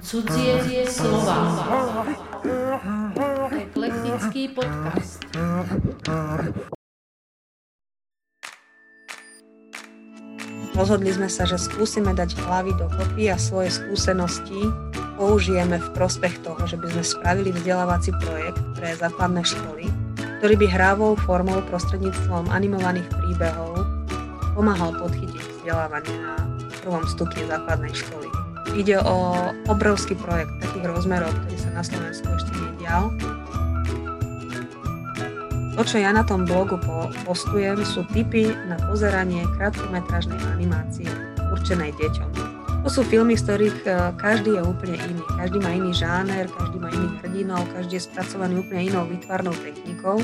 Cudzie slova. Eklektický podcast. Rozhodli sme sa, že skúsime dať hlavy do kopy a svoje skúsenosti použijeme v prospech toho, že by sme spravili vzdelávací projekt pre základné školy, ktorý by hrávou formou prostredníctvom animovaných príbehov pomáhal podchytiť vzdelávanie na prvom stupni základnej školy. Ide o obrovský projekt takých rozmerov, ktorý sa na Slovensku ešte nedial. To, čo ja na tom blogu postujem, sú tipy na pozeranie krátkometražnej animácie určenej deťom. To sú filmy, z ktorých e, každý je úplne iný. Každý má iný žáner, každý má iných hrdinov, každý je spracovaný úplne inou výtvarnou technikou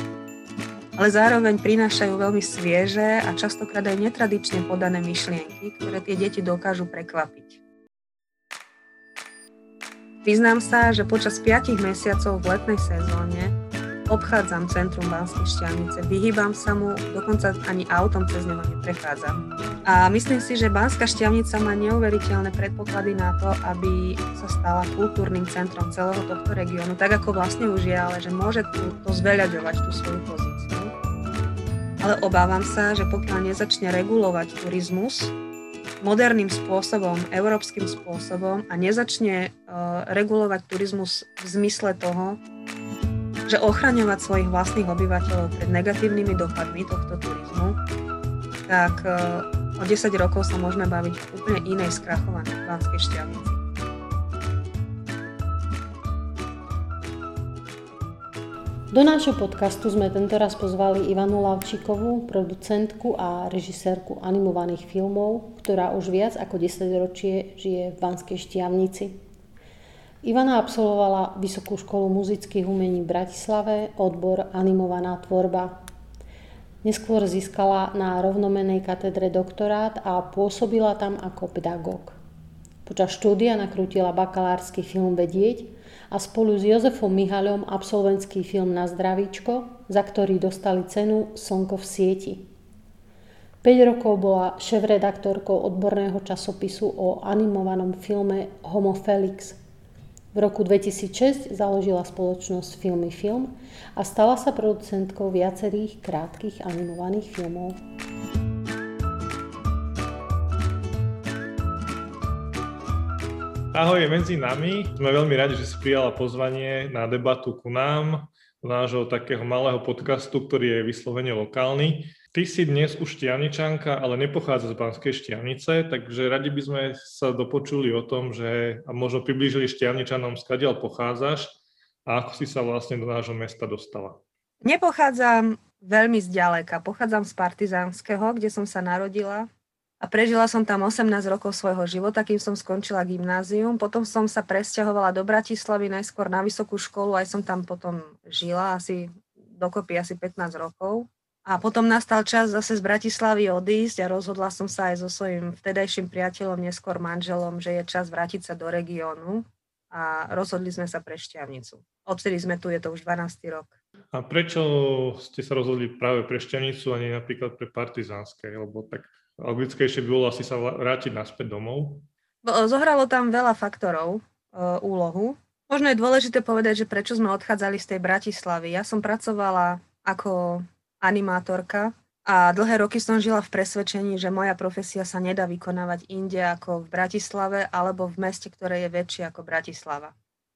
ale zároveň prinášajú veľmi svieže a častokrát aj netradične podané myšlienky, ktoré tie deti dokážu prekvapiť. Priznám sa, že počas 5 mesiacov v letnej sezóne obchádzam centrum Banskej šťavnice, vyhýbam sa mu, dokonca ani autom cez neho neprechádzam. A myslím si, že Banská šťavnica má neuveriteľné predpoklady na to, aby sa stala kultúrnym centrom celého tohto regiónu, tak ako vlastne už je, ale že môže tu to zveľaďovať tú svoju pozíciu ale obávam sa, že pokiaľ nezačne regulovať turizmus moderným spôsobom, európskym spôsobom a nezačne uh, regulovať turizmus v zmysle toho, že ochraňovať svojich vlastných obyvateľov pred negatívnymi dopadmi tohto turizmu, tak uh, o 10 rokov sa môžeme baviť v úplne inej skrachovanej Banskej šťavnici. Do nášho podcastu sme tentoraz pozvali Ivanu Lavčíkovú, producentku a režisérku animovaných filmov, ktorá už viac ako 10 ročie žije v Banskej Štiavnici. Ivana absolvovala Vysokú školu muzických umení v Bratislave, odbor animovaná tvorba. Neskôr získala na rovnomenej katedre doktorát a pôsobila tam ako pedagóg. Počas štúdia nakrútila bakalársky film Vedieť, a spolu s Jozefom Mihaľom absolventský film Na zdravíčko, za ktorý dostali cenu Slnko v sieti. 5 rokov bola šéf-redaktorkou odborného časopisu o animovanom filme Homo Felix. V roku 2006 založila spoločnosť Filmy Film a stala sa producentkou viacerých krátkých animovaných filmov. Ahoj, medzi nami. Sme veľmi radi, že si prijala pozvanie na debatu ku nám, do nášho takého malého podcastu, ktorý je vyslovene lokálny. Ty si dnes už štiavničanka, ale nepochádza z Banskej štiavnice, takže radi by sme sa dopočuli o tom, že a možno priblížili štiavničanom, skadiaľ pochádzaš a ako si sa vlastne do nášho mesta dostala. Nepochádzam veľmi zďaleka. Pochádzam z Partizánskeho, kde som sa narodila a prežila som tam 18 rokov svojho života, kým som skončila gymnázium. Potom som sa presťahovala do Bratislavy, najskôr na vysokú školu, aj som tam potom žila asi dokopy asi 15 rokov. A potom nastal čas zase z Bratislavy odísť a rozhodla som sa aj so svojím vtedajším priateľom, neskôr manželom, že je čas vrátiť sa do regiónu a rozhodli sme sa pre Šťavnicu. Odtedy sme tu, je to už 12. rok. A prečo ste sa rozhodli práve pre Šťavnicu a nie napríklad pre Partizánske? Lebo tak Logickejšie by bolo asi sa vrátiť naspäť domov. Zohralo tam veľa faktorov, e, úlohu. Možno je dôležité povedať, že prečo sme odchádzali z tej Bratislavy. Ja som pracovala ako animátorka a dlhé roky som žila v presvedčení, že moja profesia sa nedá vykonávať inde ako v Bratislave alebo v meste, ktoré je väčšie ako Bratislava.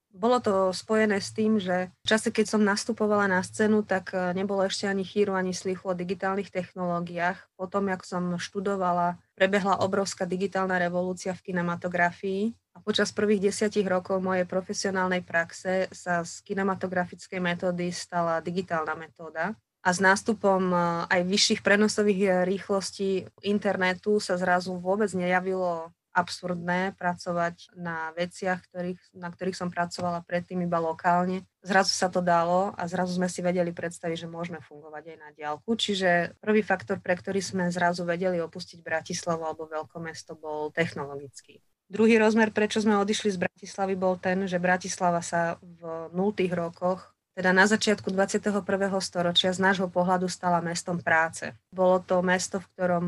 Bolo to spojené s tým, že v čase, keď som nastupovala na scénu, tak e, nebolo ešte ani chýru, ani slichu o digitálnych technológiách. Potom, jak som študovala, prebehla obrovská digitálna revolúcia v kinematografii a počas prvých desiatich rokov mojej profesionálnej praxe sa z kinematografickej metódy stala digitálna metóda. A s nástupom e, aj vyšších prenosových rýchlostí internetu sa zrazu vôbec nejavilo absurdné pracovať na veciach, ktorých, na ktorých som pracovala predtým iba lokálne. Zrazu sa to dalo a zrazu sme si vedeli predstaviť, že môžeme fungovať aj na diálku. Čiže prvý faktor, pre ktorý sme zrazu vedeli opustiť Bratislavu alebo veľkomesto, bol technologický. Druhý rozmer, prečo sme odišli z Bratislavy, bol ten, že Bratislava sa v 0. rokoch teda na začiatku 21. storočia z nášho pohľadu stala mestom práce. Bolo to mesto, v ktorom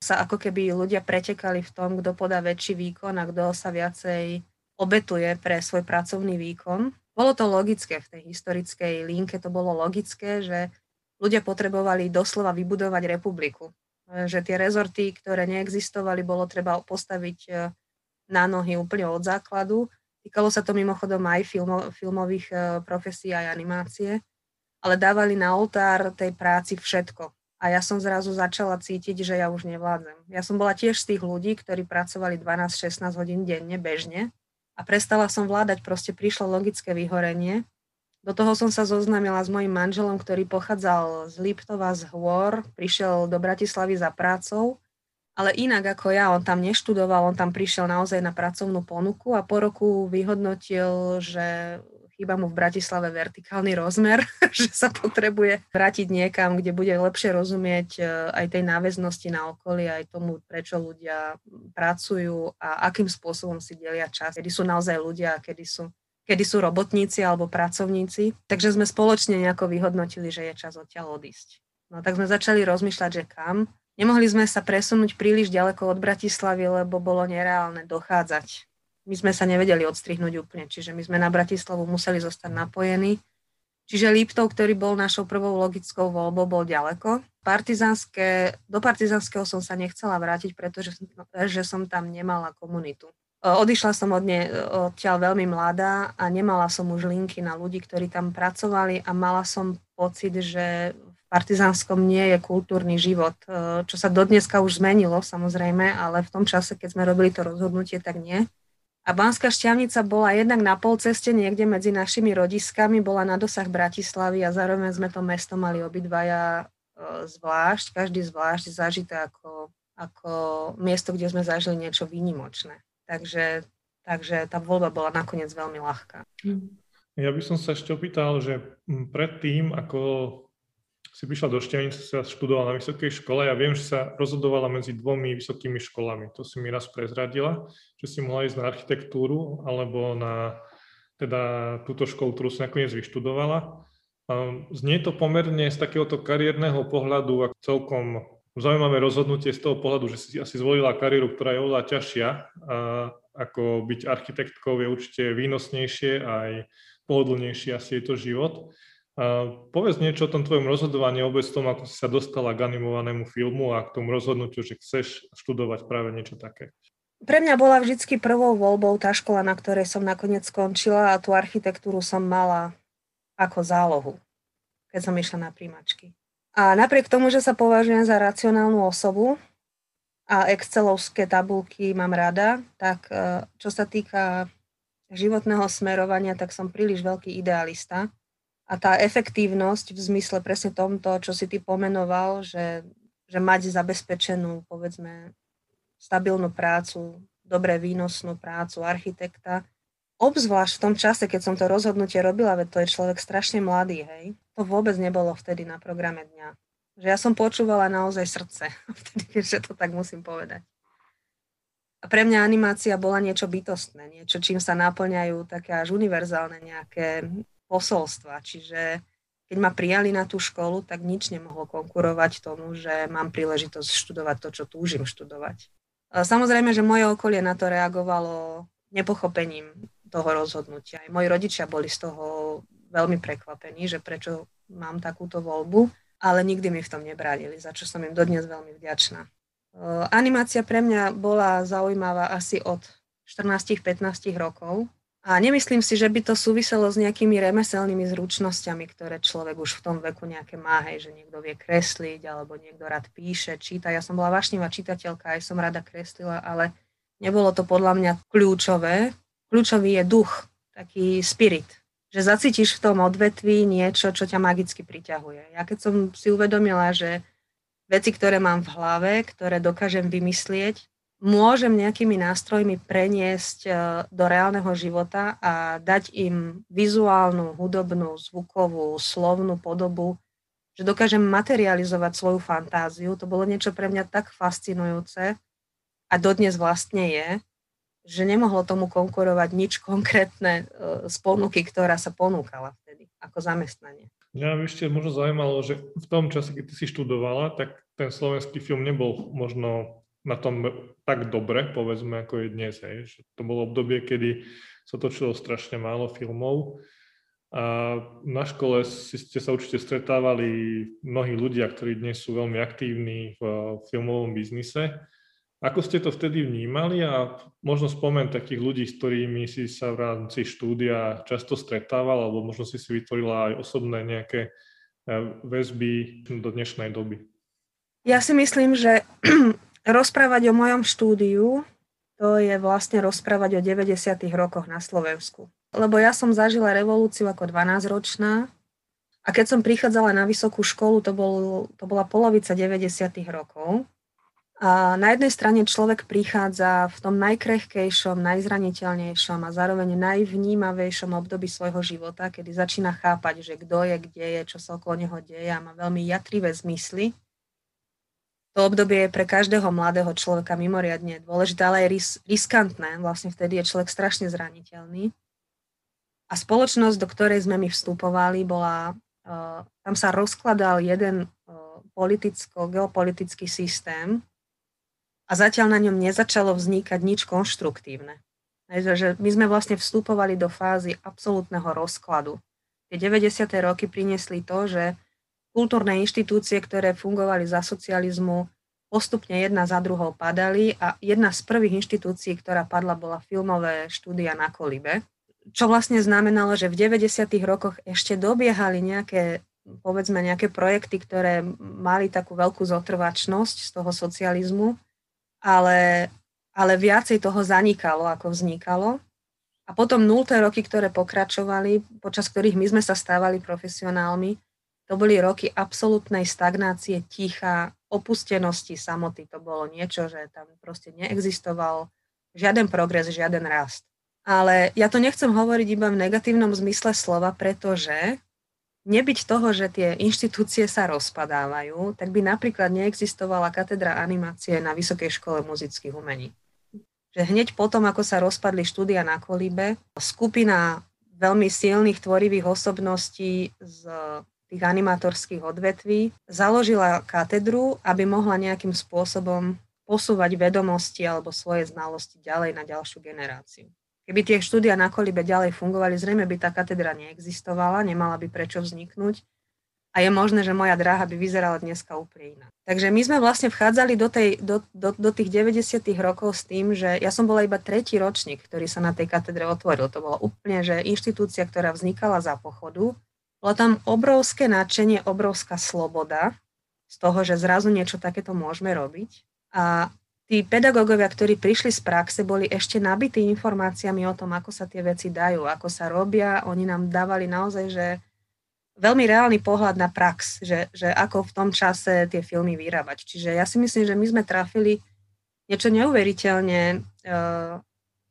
sa ako keby ľudia pretekali v tom, kto podá väčší výkon a kto sa viacej obetuje pre svoj pracovný výkon. Bolo to logické v tej historickej linke, to bolo logické, že ľudia potrebovali doslova vybudovať republiku. Že tie rezorty, ktoré neexistovali, bolo treba postaviť e, na nohy úplne od základu. Týkalo sa to mimochodom aj filmo, filmových e, profesí, aj animácie, ale dávali na oltár tej práci všetko. A ja som zrazu začala cítiť, že ja už nevládzem. Ja som bola tiež z tých ľudí, ktorí pracovali 12-16 hodín denne bežne. A prestala som vládať, proste prišlo logické vyhorenie. Do toho som sa zoznámila s mojim manželom, ktorý pochádzal z Liptova z Hôr, prišiel do Bratislavy za prácou, ale inak ako ja, on tam neštudoval, on tam prišiel naozaj na pracovnú ponuku a po roku vyhodnotil, že chýba mu v Bratislave vertikálny rozmer, že sa potrebuje vrátiť niekam, kde bude lepšie rozumieť e, aj tej náväznosti na okolie, aj tomu, prečo ľudia pracujú a akým spôsobom si delia čas, kedy sú naozaj ľudia a kedy sú kedy sú robotníci alebo pracovníci. Takže sme spoločne nejako vyhodnotili, že je čas odtiaľ odísť. No tak sme začali rozmýšľať, že kam. Nemohli sme sa presunúť príliš ďaleko od Bratislavy, lebo bolo nereálne dochádzať. My sme sa nevedeli odstrihnúť úplne, čiže my sme na Bratislavu museli zostať napojení. Čiže Liptov, ktorý bol našou prvou logickou voľbou, bol ďaleko. Partizanské, do partizanského som sa nechcela vrátiť, pretože že som tam nemala komunitu. Odišla som od ne, odtiaľ veľmi mladá a nemala som už linky na ľudí, ktorí tam pracovali a mala som pocit, že v partizánskom nie je kultúrny život, čo sa dodneska už zmenilo samozrejme, ale v tom čase, keď sme robili to rozhodnutie, tak nie. A Banská šťavnica bola jednak na polceste niekde medzi našimi rodiskami, bola na dosah Bratislavy a zároveň sme to mesto mali obidvaja zvlášť, každý zvlášť zažité ako, ako miesto, kde sme zažili niečo výnimočné. Takže, takže tá voľba bola nakoniec veľmi ľahká. Ja by som sa ešte opýtal, že predtým, ako si prišla do Štiavnice, sa študovala na vysokej škole. Ja viem, že sa rozhodovala medzi dvomi vysokými školami. To si mi raz prezradila, že si mohla ísť na architektúru alebo na teda túto školu, ktorú si nakoniec vyštudovala. Znie to pomerne z takéhoto kariérneho pohľadu a celkom zaujímavé rozhodnutie z toho pohľadu, že si asi zvolila kariéru, ktorá je oveľa ťažšia. A ako byť architektkou je určite výnosnejšie a aj pohodlnejšie asi je to život. Povedz niečo o tom tvojom rozhodovaní, vôbec tom, ako si sa dostala k animovanému filmu a k tomu rozhodnutiu, že chceš študovať práve niečo také. Pre mňa bola vždy prvou voľbou tá škola, na ktorej som nakoniec skončila a tú architektúru som mala ako zálohu, keď som išla na príjmačky. A napriek tomu, že sa považujem za racionálnu osobu a excelovské tabulky mám rada, tak e, čo sa týka životného smerovania, tak som príliš veľký idealista. A tá efektívnosť v zmysle presne tomto, čo si ty pomenoval, že, že mať zabezpečenú, povedzme, stabilnú prácu, dobre výnosnú prácu architekta, obzvlášť v tom čase, keď som to rozhodnutie robila, veď to je človek strašne mladý, hej, to vôbec nebolo vtedy na programe dňa. Že ja som počúvala naozaj srdce, vtedy, že to tak musím povedať. A pre mňa animácia bola niečo bytostné, niečo, čím sa naplňajú také až univerzálne nejaké posolstva. Čiže keď ma prijali na tú školu, tak nič nemohlo konkurovať tomu, že mám príležitosť študovať to, čo túžim študovať. Samozrejme, že moje okolie na to reagovalo nepochopením toho rozhodnutia. Aj moji rodičia boli z toho veľmi prekvapení, že prečo mám takúto voľbu, ale nikdy mi v tom nebránili, za čo som im dodnes veľmi vďačná. Animácia pre mňa bola zaujímavá asi od 14-15 rokov a nemyslím si, že by to súviselo s nejakými remeselnými zručnosťami, ktoré človek už v tom veku nejaké má, hej, že niekto vie kresliť alebo niekto rád píše, číta. Ja som bola vášnivá čitateľka, aj som rada kreslila, ale nebolo to podľa mňa kľúčové. Kľúčový je duch, taký spirit, že zacítiš v tom odvetví niečo, čo ťa magicky priťahuje. Ja keď som si uvedomila, že veci, ktoré mám v hlave, ktoré dokážem vymyslieť, môžem nejakými nástrojmi preniesť e, do reálneho života a dať im vizuálnu, hudobnú, zvukovú, slovnú podobu, že dokážem materializovať svoju fantáziu. To bolo niečo pre mňa tak fascinujúce a dodnes vlastne je, že nemohlo tomu konkurovať nič konkrétne e, z ponuky, ktorá sa ponúkala vtedy ako zamestnanie. Mňa by ešte možno zaujímalo, že v tom čase, keď ty si študovala, tak ten slovenský film nebol možno na tom tak dobre, povedzme, ako je dnes. Hej. To bolo obdobie, kedy sa točilo strašne málo filmov a na škole si ste sa určite stretávali mnohí ľudia, ktorí dnes sú veľmi aktívni v filmovom biznise. Ako ste to vtedy vnímali a možno spomen takých ľudí, s ktorými si sa v rámci štúdia často stretával, alebo možno si si vytvorila aj osobné nejaké e, väzby do dnešnej doby? Ja si myslím, že rozprávať o mojom štúdiu, to je vlastne rozprávať o 90. rokoch na Slovensku. Lebo ja som zažila revolúciu ako 12-ročná a keď som prichádzala na vysokú školu, to, bol, to bola polovica 90. rokov. A na jednej strane človek prichádza v tom najkrehkejšom, najzraniteľnejšom a zároveň najvnímavejšom období svojho života, kedy začína chápať, že kto je, kde je, čo sa okolo neho deje a má veľmi jatrivé zmysly. To obdobie je pre každého mladého človeka mimoriadne dôležité, ale aj ris- riskantné. Vlastne vtedy je človek strašne zraniteľný. A spoločnosť, do ktorej sme my vstupovali, bola, uh, tam sa rozkladal jeden uh, politicko-geopolitický systém, a zatiaľ na ňom nezačalo vznikať nič konštruktívne. Že my sme vlastne vstupovali do fázy absolútneho rozkladu. Tie 90. roky priniesli to, že kultúrne inštitúcie, ktoré fungovali za socializmu, postupne jedna za druhou padali a jedna z prvých inštitúcií, ktorá padla, bola filmové štúdia na Kolibe, čo vlastne znamenalo, že v 90. rokoch ešte dobiehali nejaké povedzme nejaké projekty, ktoré mali takú veľkú zotrvačnosť z toho socializmu ale, ale viacej toho zanikalo, ako vznikalo. A potom nulté roky, ktoré pokračovali, počas ktorých my sme sa stávali profesionálmi, to boli roky absolútnej stagnácie, ticha, opustenosti, samoty. To bolo niečo, že tam proste neexistoval žiaden progres, žiaden rast. Ale ja to nechcem hovoriť iba v negatívnom zmysle slova, pretože nebyť toho, že tie inštitúcie sa rozpadávajú, tak by napríklad neexistovala katedra animácie na Vysokej škole muzických umení. Že hneď potom, ako sa rozpadli štúdia na Kolíbe, skupina veľmi silných tvorivých osobností z tých animátorských odvetví založila katedru, aby mohla nejakým spôsobom posúvať vedomosti alebo svoje znalosti ďalej na ďalšiu generáciu. Keby tie štúdia na kolibe ďalej fungovali, zrejme by tá katedra neexistovala, nemala by prečo vzniknúť a je možné, že moja dráha by vyzerala dneska úplne iná. Takže my sme vlastne vchádzali do, tej, do, do, do tých 90. rokov s tým, že ja som bola iba tretí ročník, ktorý sa na tej katedre otvoril. To bolo úplne, že inštitúcia, ktorá vznikala za pochodu. Bolo tam obrovské nadšenie, obrovská sloboda z toho, že zrazu niečo takéto môžeme robiť. A tí pedagógovia, ktorí prišli z praxe, boli ešte nabití informáciami o tom, ako sa tie veci dajú, ako sa robia. Oni nám dávali naozaj, že veľmi reálny pohľad na prax, že, že ako v tom čase tie filmy vyrábať. Čiže ja si myslím, že my sme trafili niečo neuveriteľne e,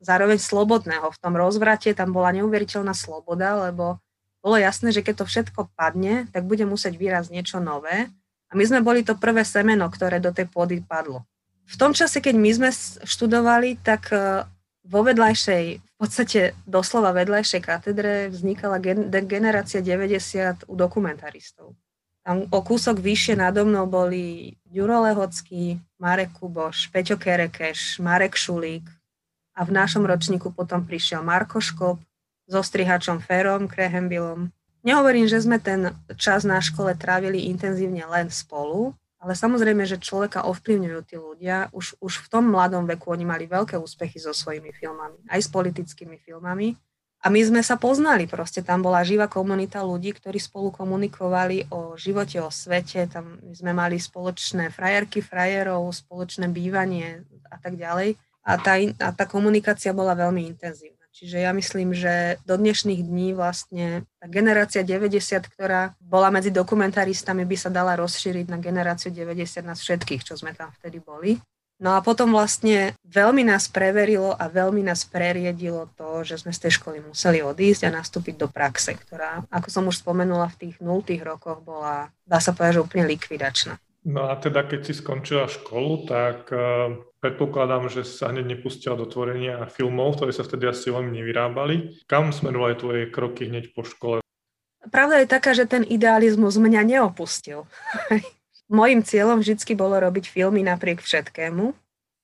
zároveň slobodného. V tom rozvrate tam bola neuveriteľná sloboda, lebo bolo jasné, že keď to všetko padne, tak bude musieť výraz niečo nové. A my sme boli to prvé semeno, ktoré do tej pôdy padlo v tom čase, keď my sme študovali, tak e, vo vedľajšej, v podstate doslova vedľajšej katedre vznikala gen, generácia 90 u dokumentaristov. Tam o kúsok vyššie nado mnou boli Ďuro Lehocký, Marek Kuboš, Peťo Kerekeš, Marek Šulík a v našom ročníku potom prišiel Marko Škop so strihačom Ferom Krehenbilom. Nehovorím, že sme ten čas na škole trávili intenzívne len spolu, ale samozrejme, že človeka ovplyvňujú tí ľudia. Už, už v tom mladom veku oni mali veľké úspechy so svojimi filmami, aj s politickými filmami. A my sme sa poznali, proste tam bola živá komunita ľudí, ktorí spolu komunikovali o živote, o svete, tam sme mali spoločné frajerky, frajerov, spoločné bývanie a tak ďalej. A tá, a tá komunikácia bola veľmi intenzívna. Čiže ja myslím, že do dnešných dní vlastne tá generácia 90, ktorá bola medzi dokumentaristami, by sa dala rozšíriť na generáciu 90 nás všetkých, čo sme tam vtedy boli. No a potom vlastne veľmi nás preverilo a veľmi nás preriedilo to, že sme z tej školy museli odísť a nastúpiť do praxe, ktorá, ako som už spomenula, v tých nultých rokoch bola, dá sa povedať, že úplne likvidačná. No a teda, keď si skončila školu, tak uh, predpokladám, že sa hneď nepustila do tvorenia filmov, ktoré sa vtedy asi veľmi nevyrábali. Kam smerovali tvoje kroky hneď po škole? pravda je taká, že ten idealizmus mňa neopustil. Mojím cieľom vždy bolo robiť filmy napriek všetkému.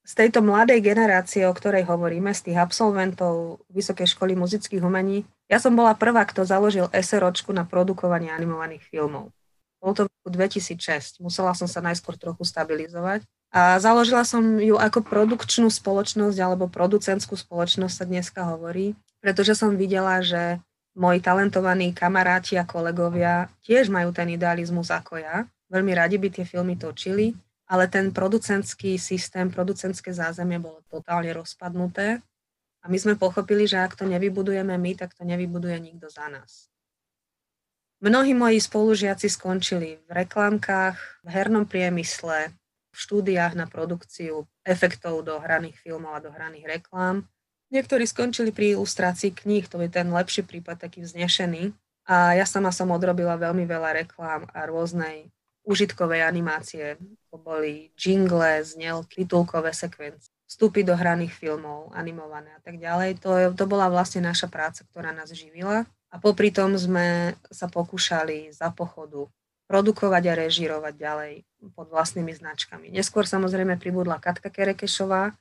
Z tejto mladej generácie, o ktorej hovoríme, z tých absolventov Vysokej školy muzických umení, ja som bola prvá, kto založil SROčku na produkovanie animovaných filmov. Bolo to v roku 2006. Musela som sa najskôr trochu stabilizovať. A založila som ju ako produkčnú spoločnosť alebo producentskú spoločnosť sa dneska hovorí, pretože som videla, že moji talentovaní kamaráti a kolegovia tiež majú ten idealizmus ako ja veľmi radi by tie filmy točili, ale ten producentský systém, producentské zázemie bolo totálne rozpadnuté a my sme pochopili, že ak to nevybudujeme my, tak to nevybuduje nikto za nás. Mnohí moji spolužiaci skončili v reklamkách, v hernom priemysle, v štúdiách na produkciu efektov do hraných filmov a do hraných reklám. Niektorí skončili pri ilustrácii kníh, to je ten lepší prípad, taký vznešený. A ja sama som odrobila veľmi veľa reklám a rôznej užitkovej animácie. To boli jingle, znelky, titulkové sekvencie, vstupy do hraných filmov, animované a tak ďalej. To, to bola vlastne naša práca, ktorá nás živila. A popri tom sme sa pokúšali za pochodu produkovať a režírovať ďalej pod vlastnými značkami. Neskôr samozrejme pribudla Katka Kerekešová,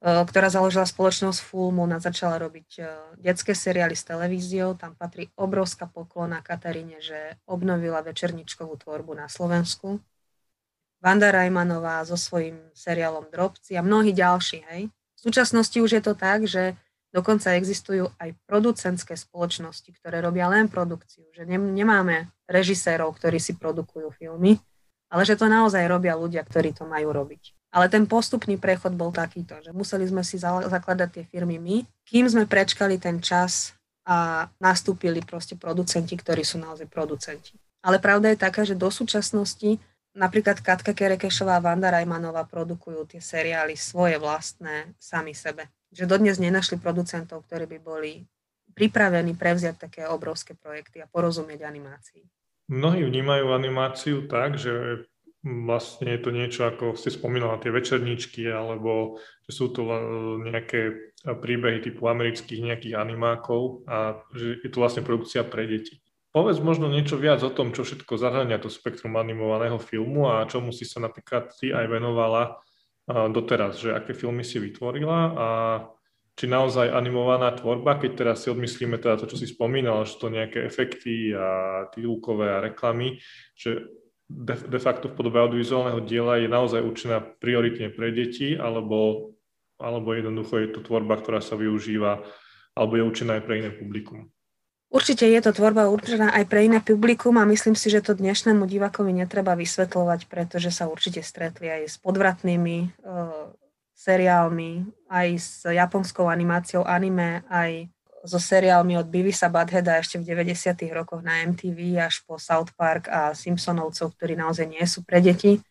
Eh, ktorá založila spoločnosť Full Moon a začala robiť eh, detské seriály s televíziou. Tam patrí obrovská poklona Kataríne, že obnovila večerničkovú tvorbu na Slovensku. Vanda Rajmanová so svojím seriálom Drobci a mnohí ďalší. Hej. V súčasnosti už je to tak, že dokonca existujú aj producentské spoločnosti, ktoré robia len produkciu. Že nemáme režisérov, ktorí si produkujú filmy, ale že to naozaj robia ľudia, ktorí to majú robiť. Ale ten postupný prechod bol takýto, že museli sme si zakladať tie firmy my, kým sme prečkali ten čas a nastúpili proste producenti, ktorí sú naozaj producenti. Ale pravda je taká, že do súčasnosti napríklad Katka Kerekešová a Vanda Rajmanová produkujú tie seriály svoje vlastné sami sebe. Že dodnes nenašli producentov, ktorí by boli pripravení prevziať také obrovské projekty a porozumieť animácii. Mnohí vnímajú animáciu tak, že vlastne je to niečo, ako ste spomínala, tie večerničky, alebo že sú to nejaké príbehy typu amerických nejakých animákov a že je to vlastne produkcia pre deti. Povedz možno niečo viac o tom, čo všetko zahrania to spektrum animovaného filmu a čomu si sa napríklad ty aj venovala doteraz, že aké filmy si vytvorila a či naozaj animovaná tvorba, keď teraz si odmyslíme teda to, čo si spomínala, že to nejaké efekty a titulkové a reklamy, že de, de facto v podobe audiovizuálneho diela je naozaj určená prioritne pre deti, alebo, alebo jednoducho je to tvorba, ktorá sa využíva, alebo je určená aj pre iné publikum. Určite je to tvorba určená aj pre iné publikum a myslím si, že to dnešnému divákovi netreba vysvetľovať, pretože sa určite stretli aj s podvratnými e, seriálmi, aj s japonskou animáciou anime, aj so seriálmi od Bivisa Badheada ešte v 90. rokoch na MTV až po South Park a Simpsonovcov, ktorí naozaj nie sú pre deti.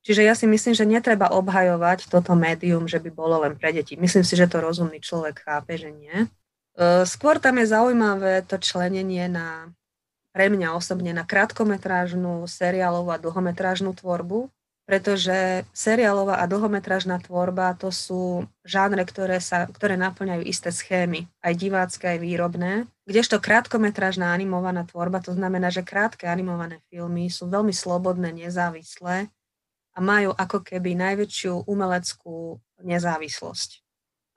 Čiže ja si myslím, že netreba obhajovať toto médium, že by bolo len pre deti. Myslím si, že to rozumný človek chápe, že nie. Skôr tam je zaujímavé to členenie na, pre mňa osobne, na krátkometrážnu, seriálovú a dlhometrážnu tvorbu, pretože seriálová a dlhometrážna tvorba to sú žánre, ktoré, sa, ktoré naplňajú isté schémy, aj divácké, aj výrobné, kdežto krátkometrážna animovaná tvorba, to znamená, že krátke animované filmy sú veľmi slobodné, nezávislé a majú ako keby najväčšiu umeleckú nezávislosť.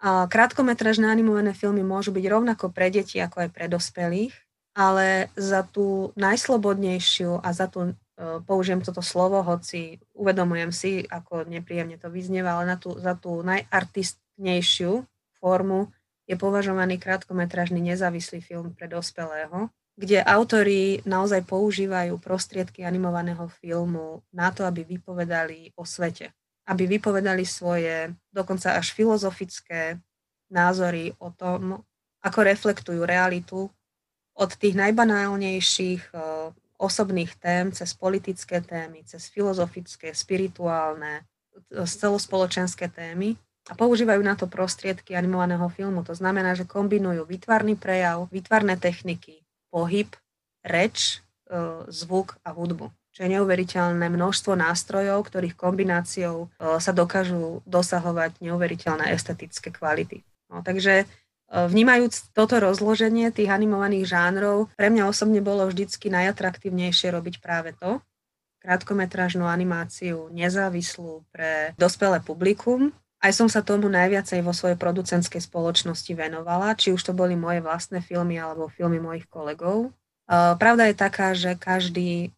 A krátkometrážne animované filmy môžu byť rovnako pre deti, ako aj pre dospelých, ale za tú najslobodnejšiu a za tú E, použijem toto slovo, hoci uvedomujem si, ako nepríjemne to vyznieva, ale na tú, za tú najartistnejšiu formu je považovaný krátkometrážny nezávislý film pre dospelého, kde autori naozaj používajú prostriedky animovaného filmu na to, aby vypovedali o svete. Aby vypovedali svoje dokonca až filozofické názory o tom, ako reflektujú realitu od tých najbanálnejších e, osobných tém, cez politické témy, cez filozofické, spirituálne, celospoločenské témy a používajú na to prostriedky animovaného filmu. To znamená, že kombinujú výtvarný prejav, výtvarné techniky, pohyb, reč, e, zvuk a hudbu. Čo je neuveriteľné množstvo nástrojov, ktorých kombináciou e, sa dokážu dosahovať neuveriteľné estetické kvality. No, takže Vnímajúc toto rozloženie tých animovaných žánrov, pre mňa osobne bolo vždycky najatraktívnejšie robiť práve to, krátkometrážnú animáciu, nezávislú pre dospelé publikum. Aj som sa tomu najviacej vo svojej producentskej spoločnosti venovala, či už to boli moje vlastné filmy alebo filmy mojich kolegov. Pravda je taká, že každý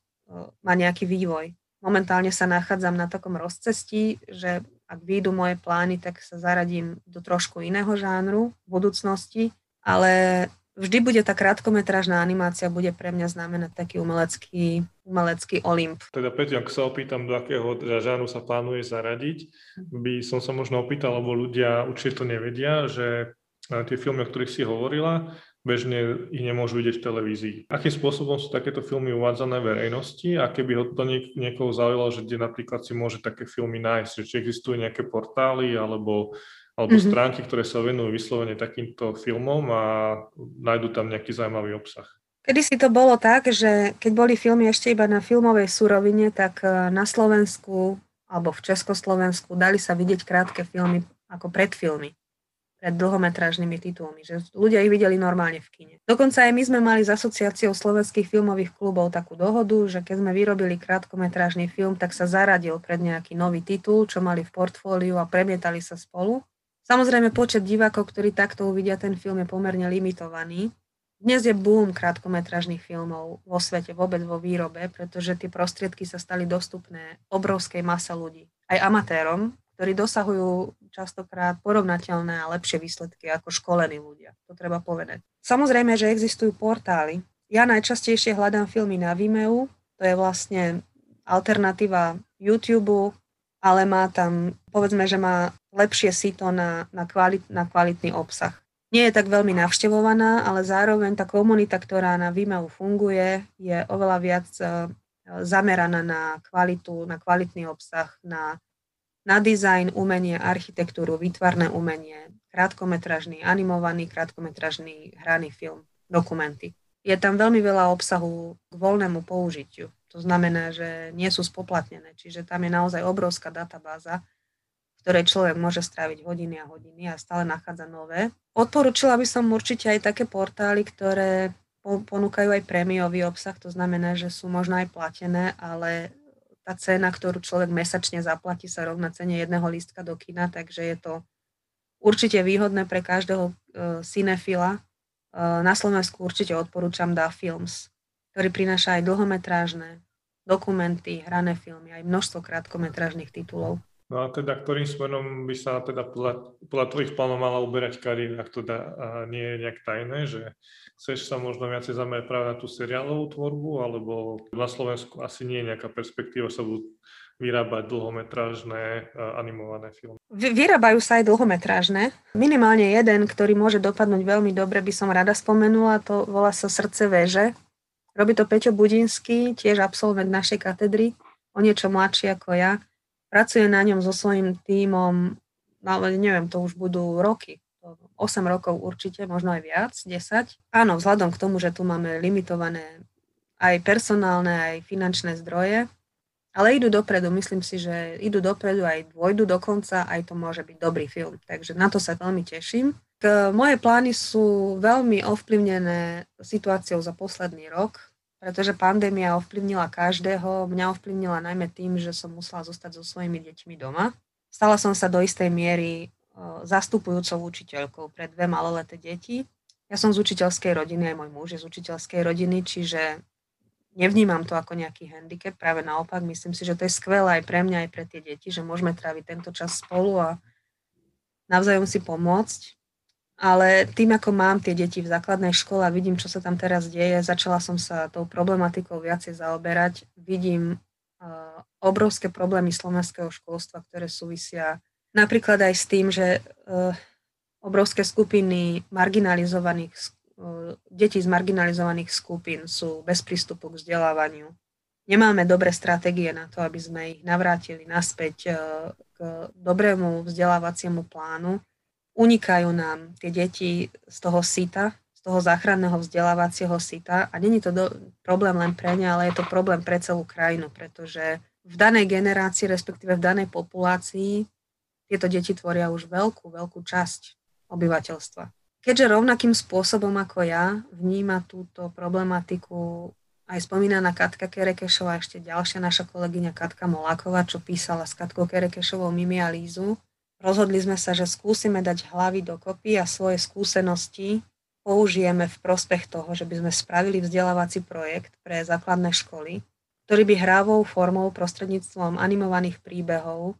má nejaký vývoj. Momentálne sa nachádzam na takom rozcestí, že ak výjdu moje plány, tak sa zaradím do trošku iného žánru v budúcnosti, ale vždy bude tá krátkometrážna animácia, bude pre mňa znamenať taký umelecký, umelecký Olymp. Teda Peťo, ak sa opýtam, do akého žánru sa plánuje zaradiť, by som sa možno opýtal, lebo ľudia určite to nevedia, že tie filmy, o ktorých si hovorila, bežne ich nemôžu vidieť v televízii. Akým spôsobom sú takéto filmy uvádzané verejnosti a keby ho to niek- niekoho zaujalo, že kde napríklad si môže také filmy nájsť, že či existujú nejaké portály alebo, alebo mm-hmm. stránky, ktoré sa venujú vyslovene takýmto filmom a nájdú tam nejaký zaujímavý obsah. Kedy si to bolo tak, že keď boli filmy ešte iba na filmovej surovine, tak e, na Slovensku alebo v Československu dali sa vidieť krátke filmy ako predfilmy pred dlhometrážnymi titulmi, že ľudia ich videli normálne v kine. Dokonca aj my sme mali s asociáciou slovenských filmových klubov takú dohodu, že keď sme vyrobili krátkometrážny film, tak sa zaradil pred nejaký nový titul, čo mali v portfóliu a premietali sa spolu. Samozrejme, počet divákov, ktorí takto uvidia ten film, je pomerne limitovaný. Dnes je boom krátkometrážnych filmov vo svete, vôbec vo výrobe, pretože tie prostriedky sa stali dostupné obrovskej mase ľudí. Aj amatérom, ktorí dosahujú častokrát porovnateľné a lepšie výsledky ako školení ľudia. To treba povedať. Samozrejme, že existujú portály. Ja najčastejšie hľadám filmy na Vimeo, to je vlastne alternatíva YouTube, ale má tam, povedzme, že má lepšie sito na, na, kvalit, na kvalitný obsah. Nie je tak veľmi navštevovaná, ale zároveň tá komunita, ktorá na Vimeo funguje, je oveľa viac e, zameraná na kvalitu, na kvalitný obsah, na na dizajn, umenie, architektúru, výtvarné umenie, krátkometražný, animovaný, krátkometražný hraný film, dokumenty. Je tam veľmi veľa obsahu k voľnému použitiu. To znamená, že nie sú spoplatnené, čiže tam je naozaj obrovská databáza, v ktorej človek môže stráviť hodiny a hodiny a stále nachádza nové. Odporúčila by som určite aj také portály, ktoré ponúkajú aj prémiový obsah, to znamená, že sú možno aj platené, ale tá cena, ktorú človek mesačne zaplatí, sa rovná cene jedného lístka do kina, takže je to určite výhodné pre každého uh, cinefila. Uh, na Slovensku určite odporúčam Da Films, ktorý prináša aj dlhometrážne dokumenty, hrané filmy, aj množstvo krátkometrážnych titulov. No a teda ktorým smerom by sa teda podľa, podľa tvojich plánov mala uberať kariéra, ak to da, nie je nejak tajné, že chceš sa možno viacej zamerať práve na tú seriálovú tvorbu, alebo na Slovensku asi nie je nejaká perspektíva, sa budú vyrábať dlhometrážne animované filmy? Vyrábajú sa aj dlhometrážne. Minimálne jeden, ktorý môže dopadnúť veľmi dobre, by som rada spomenula, to volá sa Srdce väže. Robí to Peťo Budinský, tiež absolvent našej katedry, o niečo mladší ako ja pracuje na ňom so svojím tímom, ale neviem, to už budú roky. 8 rokov určite, možno aj viac, 10. Áno, vzhľadom k tomu, že tu máme limitované aj personálne, aj finančné zdroje, ale idú dopredu, myslím si, že idú dopredu, aj dôjdu dokonca, aj to môže byť dobrý film. Takže na to sa veľmi teším. K, moje plány sú veľmi ovplyvnené situáciou za posledný rok pretože pandémia ovplyvnila každého. Mňa ovplyvnila najmä tým, že som musela zostať so svojimi deťmi doma. Stala som sa do istej miery zastupujúcou učiteľkou pre dve maloleté deti. Ja som z učiteľskej rodiny, aj môj muž je z učiteľskej rodiny, čiže nevnímam to ako nejaký handicap, práve naopak, myslím si, že to je skvelé aj pre mňa, aj pre tie deti, že môžeme tráviť tento čas spolu a navzájom si pomôcť ale tým, ako mám tie deti v základnej škole a vidím, čo sa tam teraz deje, začala som sa tou problematikou viacej zaoberať. Vidím uh, obrovské problémy slovenského školstva, ktoré súvisia napríklad aj s tým, že uh, obrovské skupiny marginalizovaných, uh, detí z marginalizovaných skupín sú bez prístupu k vzdelávaniu. Nemáme dobré stratégie na to, aby sme ich navrátili naspäť k dobrému vzdelávaciemu plánu unikajú nám tie deti z toho sita, z toho záchranného vzdelávacieho sita a není to do, problém len pre ne, ale je to problém pre celú krajinu, pretože v danej generácii, respektíve v danej populácii, tieto deti tvoria už veľkú, veľkú časť obyvateľstva. keďže rovnakým spôsobom ako ja vníma túto problematiku aj spomínaná Katka Kerekešová, ešte ďalšia naša kolegyňa Katka Moláková, čo písala s Katkou Kerekešovou Mimi a Lízu. Rozhodli sme sa, že skúsime dať hlavy dokopy a svoje skúsenosti použijeme v prospech toho, že by sme spravili vzdelávací projekt pre základné školy, ktorý by hrávou formou prostredníctvom animovaných príbehov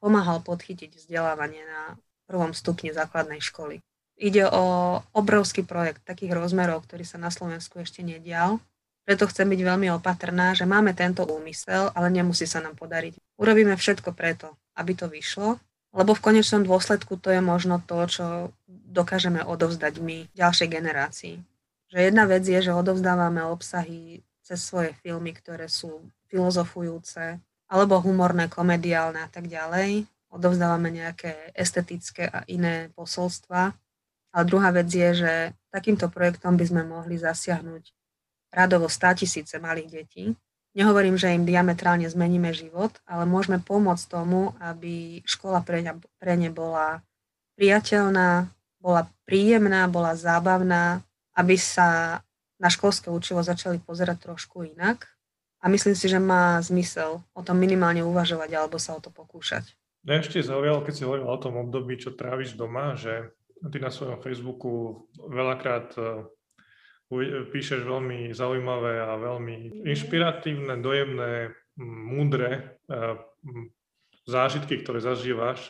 pomáhal podchytiť vzdelávanie na prvom stupni základnej školy. Ide o obrovský projekt takých rozmerov, ktorý sa na Slovensku ešte nedial preto chcem byť veľmi opatrná, že máme tento úmysel, ale nemusí sa nám podariť. Urobíme všetko preto, aby to vyšlo, lebo v konečnom dôsledku to je možno to, čo dokážeme odovzdať my ďalšej generácii. Že jedna vec je, že odovzdávame obsahy cez svoje filmy, ktoré sú filozofujúce, alebo humorné, komediálne a tak ďalej. Odovzdávame nejaké estetické a iné posolstva. Ale druhá vec je, že takýmto projektom by sme mohli zasiahnuť radovo 100 tisíce malých detí. Nehovorím, že im diametrálne zmeníme život, ale môžeme pomôcť tomu, aby škola pre ne, pre ne bola priateľná, bola príjemná, bola zábavná, aby sa na školské učivo začali pozerať trošku inak. A myslím si, že má zmysel o tom minimálne uvažovať alebo sa o to pokúšať. Mňa ešte zaujalo, keď si hovoril o tom období, čo tráviš doma, že ty na svojom Facebooku veľakrát píšeš veľmi zaujímavé a veľmi inšpiratívne, dojemné, múdre zážitky, ktoré zažívaš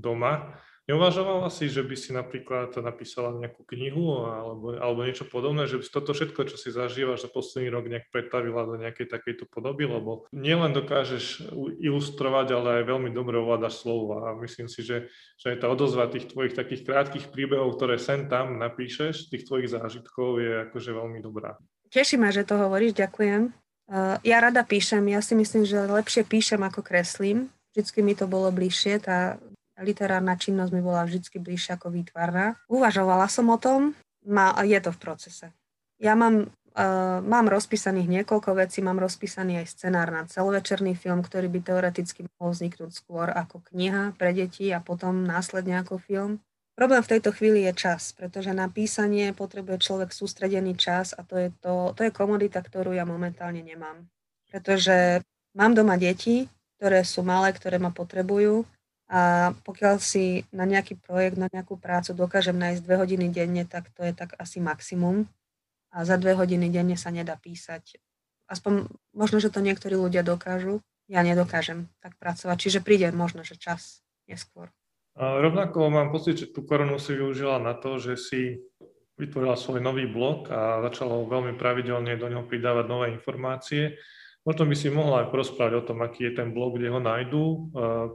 doma. Neuvažovala si, že by si napríklad napísala nejakú knihu alebo, alebo niečo podobné, že by si toto všetko, čo si zažívaš za posledný rok nejak pretavila do nejakej takejto podoby, lebo nielen dokážeš ilustrovať, ale aj veľmi dobre ovládaš slovo a myslím si, že, že aj tá odozva tých tvojich takých krátkých príbehov, ktoré sem tam napíšeš, tých tvojich zážitkov je akože veľmi dobrá. Teší ma, že to hovoríš, ďakujem. Ja rada píšem, ja si myslím, že lepšie píšem ako kreslím. Vždycky mi to bolo bližšie, tá literárna činnosť mi bola vždy bližšia ako výtvarná. Uvažovala som o tom, má, je to v procese. Ja mám, uh, mám rozpísaných niekoľko vecí, mám rozpísaný aj scenár na celovečerný film, ktorý by teoreticky mohol vzniknúť skôr ako kniha pre deti a potom následne ako film. Problém v tejto chvíli je čas, pretože na písanie potrebuje človek sústredený čas a to je, to, to je komodita, ktorú ja momentálne nemám. Pretože mám doma deti, ktoré sú malé, ktoré ma potrebujú a pokiaľ si na nejaký projekt, na nejakú prácu dokážem nájsť dve hodiny denne, tak to je tak asi maximum. A za dve hodiny denne sa nedá písať. Aspoň možno, že to niektorí ľudia dokážu. Ja nedokážem tak pracovať. Čiže príde možno, že čas neskôr. A rovnako mám pocit, že tú koronu si využila na to, že si vytvorila svoj nový blog a začala veľmi pravidelne do neho pridávať nové informácie. Možno by si mohla aj porozprávať o tom, aký je ten blog, kde ho nájdú,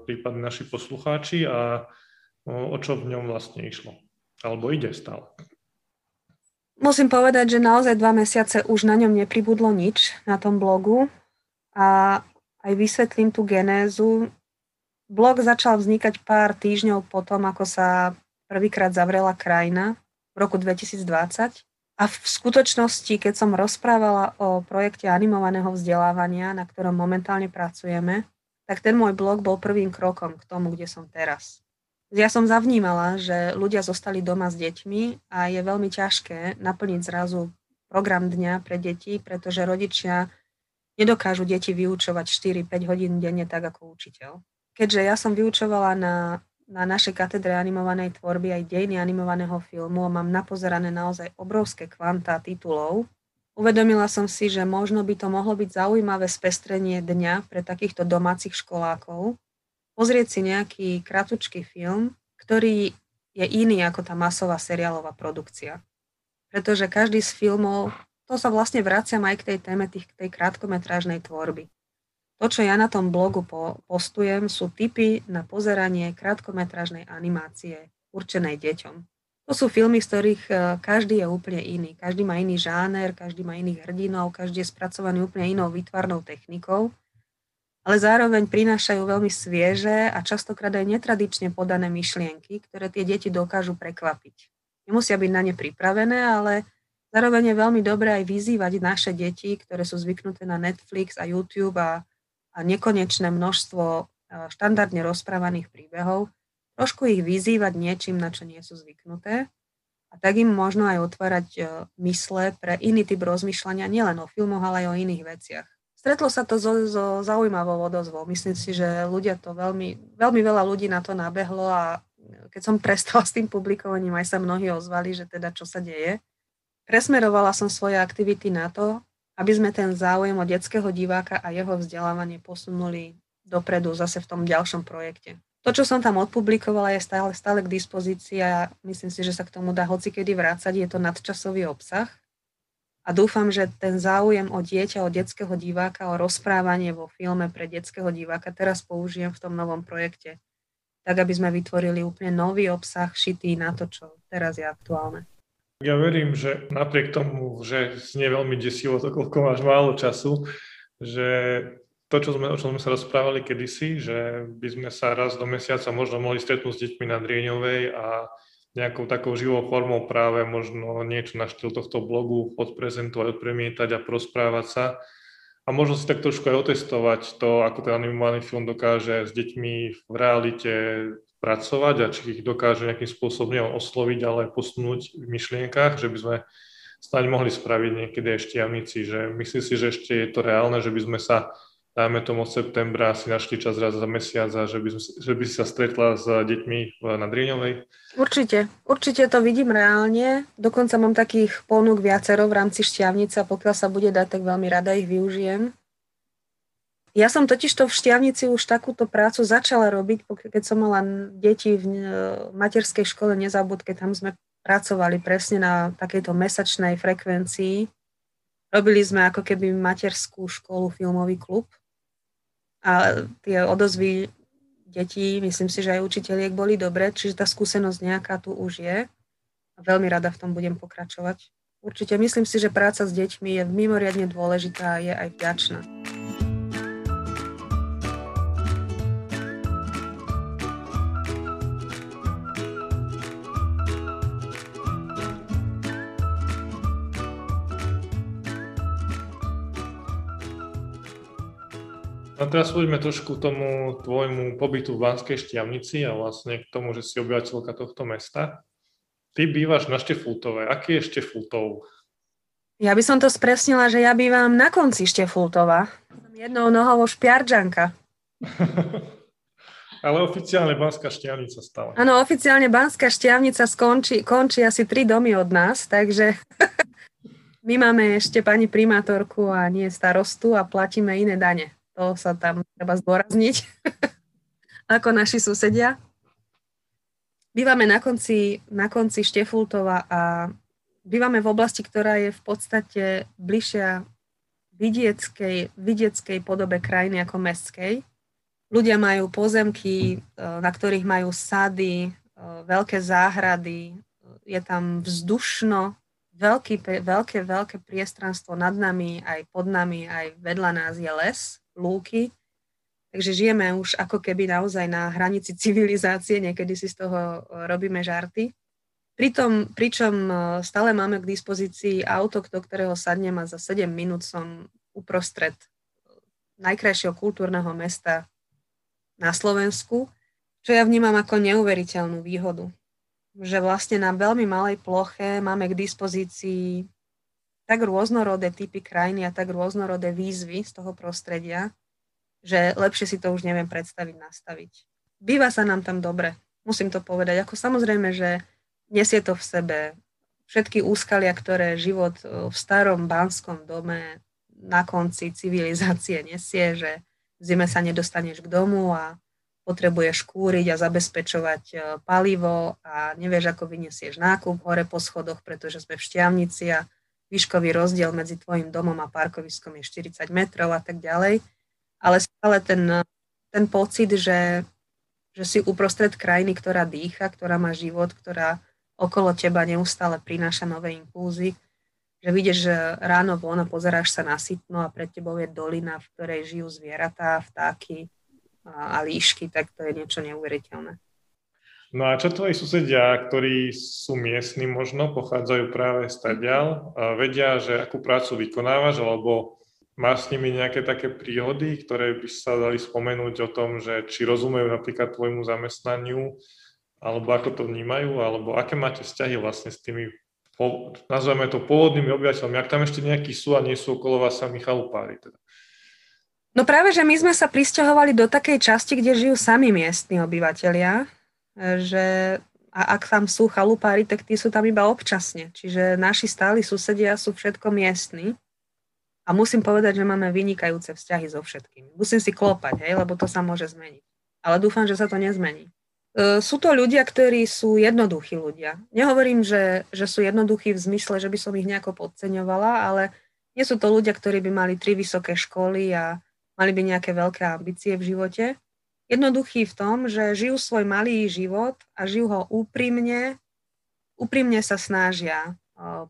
prípadne naši poslucháči a o čo v ňom vlastne išlo. Alebo ide stále. Musím povedať, že naozaj dva mesiace už na ňom nepribudlo nič na tom blogu a aj vysvetlím tú genézu. Blog začal vznikať pár týždňov potom, ako sa prvýkrát zavrela krajina v roku 2020 a v skutočnosti, keď som rozprávala o projekte animovaného vzdelávania, na ktorom momentálne pracujeme, tak ten môj blog bol prvým krokom k tomu, kde som teraz. Ja som zavnímala, že ľudia zostali doma s deťmi a je veľmi ťažké naplniť zrazu program dňa pre deti, pretože rodičia nedokážu deti vyučovať 4-5 hodín denne tak ako učiteľ. Keďže ja som vyučovala na na našej katedre animovanej tvorby aj dejiny animovaného filmu a mám napozerané naozaj obrovské kvantá titulov. Uvedomila som si, že možno by to mohlo byť zaujímavé spestrenie dňa pre takýchto domácich školákov, pozrieť si nejaký kratučký film, ktorý je iný ako tá masová seriálová produkcia. Pretože každý z filmov, to sa vlastne vraciam aj k tej téme tých, tej krátkometrážnej tvorby. To, čo ja na tom blogu postujem, sú tipy na pozeranie krátkometrážnej animácie určenej deťom. To sú filmy, z ktorých e, každý je úplne iný. Každý má iný žáner, každý má iných hrdinov, každý je spracovaný úplne inou výtvarnou technikou, ale zároveň prinášajú veľmi svieže a častokrát aj netradične podané myšlienky, ktoré tie deti dokážu prekvapiť. Nemusia byť na ne pripravené, ale zároveň je veľmi dobré aj vyzývať naše deti, ktoré sú zvyknuté na Netflix a YouTube a a nekonečné množstvo e, štandardne rozprávaných príbehov, trošku ich vyzývať niečím, na čo nie sú zvyknuté a tak im možno aj otvárať e, mysle pre iný typ rozmýšľania, nielen o filmoch, ale aj o iných veciach. Stretlo sa to so, so zaujímavou odozvou. Myslím si, že ľudia to veľmi, veľmi veľa ľudí na to nabehlo a keď som prestala s tým publikovaním, aj sa mnohí ozvali, že teda čo sa deje. Presmerovala som svoje aktivity na to, aby sme ten záujem o detského diváka a jeho vzdelávanie posunuli dopredu zase v tom ďalšom projekte. To, čo som tam odpublikovala, je stále, stále k dispozícii a myslím si, že sa k tomu dá hocikedy vrácať. Je to nadčasový obsah. A dúfam, že ten záujem o dieťa, o detského diváka, o rozprávanie vo filme pre detského diváka teraz použijem v tom novom projekte. Tak, aby sme vytvorili úplne nový obsah, šitý na to, čo teraz je aktuálne. Ja verím, že napriek tomu, že znie veľmi desivo to, koľko máš málo času, že to, čo sme, o čom sme sa rozprávali kedysi, že by sme sa raz do mesiaca možno mohli stretnúť s deťmi na Drieňovej a nejakou takou živou formou práve možno niečo na štýl tohto blogu odprezentovať, odpremietať a prosprávať sa. A možno si tak trošku aj otestovať to, ako ten animovaný film dokáže s deťmi v realite pracovať a či ich dokáže nejakým spôsobom osloviť, ale posunúť v myšlienkach, že by sme snáď mohli spraviť niekedy ešte amici, že myslím si, že ešte je to reálne, že by sme sa dajme tomu od septembra si našli čas raz za mesiac a že by, že by si sa stretla s deťmi na Drieňovej? Určite, určite to vidím reálne. Dokonca mám takých ponúk viacero v rámci šťavnice a pokiaľ sa bude dať, tak veľmi rada ich využijem. Ja som totiž to v šťavnici už takúto prácu začala robiť, keď som mala deti v materskej škole Nezabudke, tam sme pracovali presne na takejto mesačnej frekvencii. Robili sme ako keby materskú školu, filmový klub a tie odozvy detí, myslím si, že aj učiteľiek boli dobré, čiže tá skúsenosť nejaká tu už je a veľmi rada v tom budem pokračovať. Určite myslím si, že práca s deťmi je mimoriadne dôležitá a je aj vďačná. No teraz poďme trošku k tomu tvojmu pobytu v Banskej Štiavnici a vlastne k tomu, že si obyvateľka tohto mesta. Ty bývaš na Štefultove. Aký je Štefultov? Ja by som to spresnila, že ja bývam na konci Štefultova. Jednou nohou špiarčanka. Ale oficiálne Banská Štiavnica stále. Áno, oficiálne Banská Štiavnica skončí, končí asi tri domy od nás, takže my máme ešte pani primátorku a nie starostu a platíme iné dane. To sa tam treba zdôrazniť, ako naši susedia. Bývame na konci, na konci Štefultova a bývame v oblasti, ktorá je v podstate bližšia vidieckej, vidieckej podobe krajiny ako mestskej. Ľudia majú pozemky, e, na ktorých majú sady, e, veľké záhrady, je tam vzdušno, veľký, veľké, veľké priestranstvo nad nami, aj pod nami, aj vedľa nás je les lúky. Takže žijeme už ako keby naozaj na hranici civilizácie, niekedy si z toho e, robíme žarty. Pritom, pričom e, stále máme k dispozícii auto, do ktorého sadnem a za 7 minút som uprostred e, najkrajšieho kultúrneho mesta na Slovensku, čo ja vnímam ako neuveriteľnú výhodu. Že vlastne na veľmi malej ploche máme k dispozícii tak rôznorodé typy krajiny a tak rôznorodé výzvy z toho prostredia, že lepšie si to už neviem predstaviť, nastaviť. Býva sa nám tam dobre, musím to povedať. Ako samozrejme, že nesie to v sebe všetky úskalia, ktoré život v starom banskom dome na konci civilizácie nesie, že v zime sa nedostaneš k domu a potrebuješ kúriť a zabezpečovať e, palivo a nevieš, ako vyniesieš nákup hore po schodoch, pretože sme v šťavnici a výškový rozdiel medzi tvojim domom a parkoviskom je 40 metrov a tak ďalej, ale stále ten, ten pocit, že, že si uprostred krajiny, ktorá dýcha, ktorá má život, ktorá okolo teba neustále prináša nové impulzy, že vidíš že ráno von a pozeráš sa na sitno a pred tebou je dolina, v ktorej žijú zvieratá, vtáky a, a líšky, tak to je niečo neuveriteľné. No a čo tvoji susedia, ktorí sú miestni možno, pochádzajú práve z Tadial, vedia, že akú prácu vykonávaš, alebo máš s nimi nejaké také príhody, ktoré by sa dali spomenúť o tom, že či rozumejú napríklad tvojmu zamestnaniu, alebo ako to vnímajú, alebo aké máte vzťahy vlastne s tými, nazveme to pôvodnými obyvateľmi, ak tam ešte nejakí sú a nie sú okolo vás sami chalupári teda. No práve, že my sme sa pristahovali do takej časti, kde žijú sami miestni obyvateľia, že a ak tam sú chalupári, tak tí sú tam iba občasne. Čiže naši stáli susedia sú všetko miestni. A musím povedať, že máme vynikajúce vzťahy so všetkými. Musím si klopať, hej, lebo to sa môže zmeniť. Ale dúfam, že sa to nezmení. E, sú to ľudia, ktorí sú jednoduchí ľudia. Nehovorím, že, že sú jednoduchí v zmysle, že by som ich nejako podceňovala, ale nie sú to ľudia, ktorí by mali tri vysoké školy a mali by nejaké veľké ambície v živote. Jednoduchí v tom, že žijú svoj malý život a žijú ho úprimne, úprimne sa snažia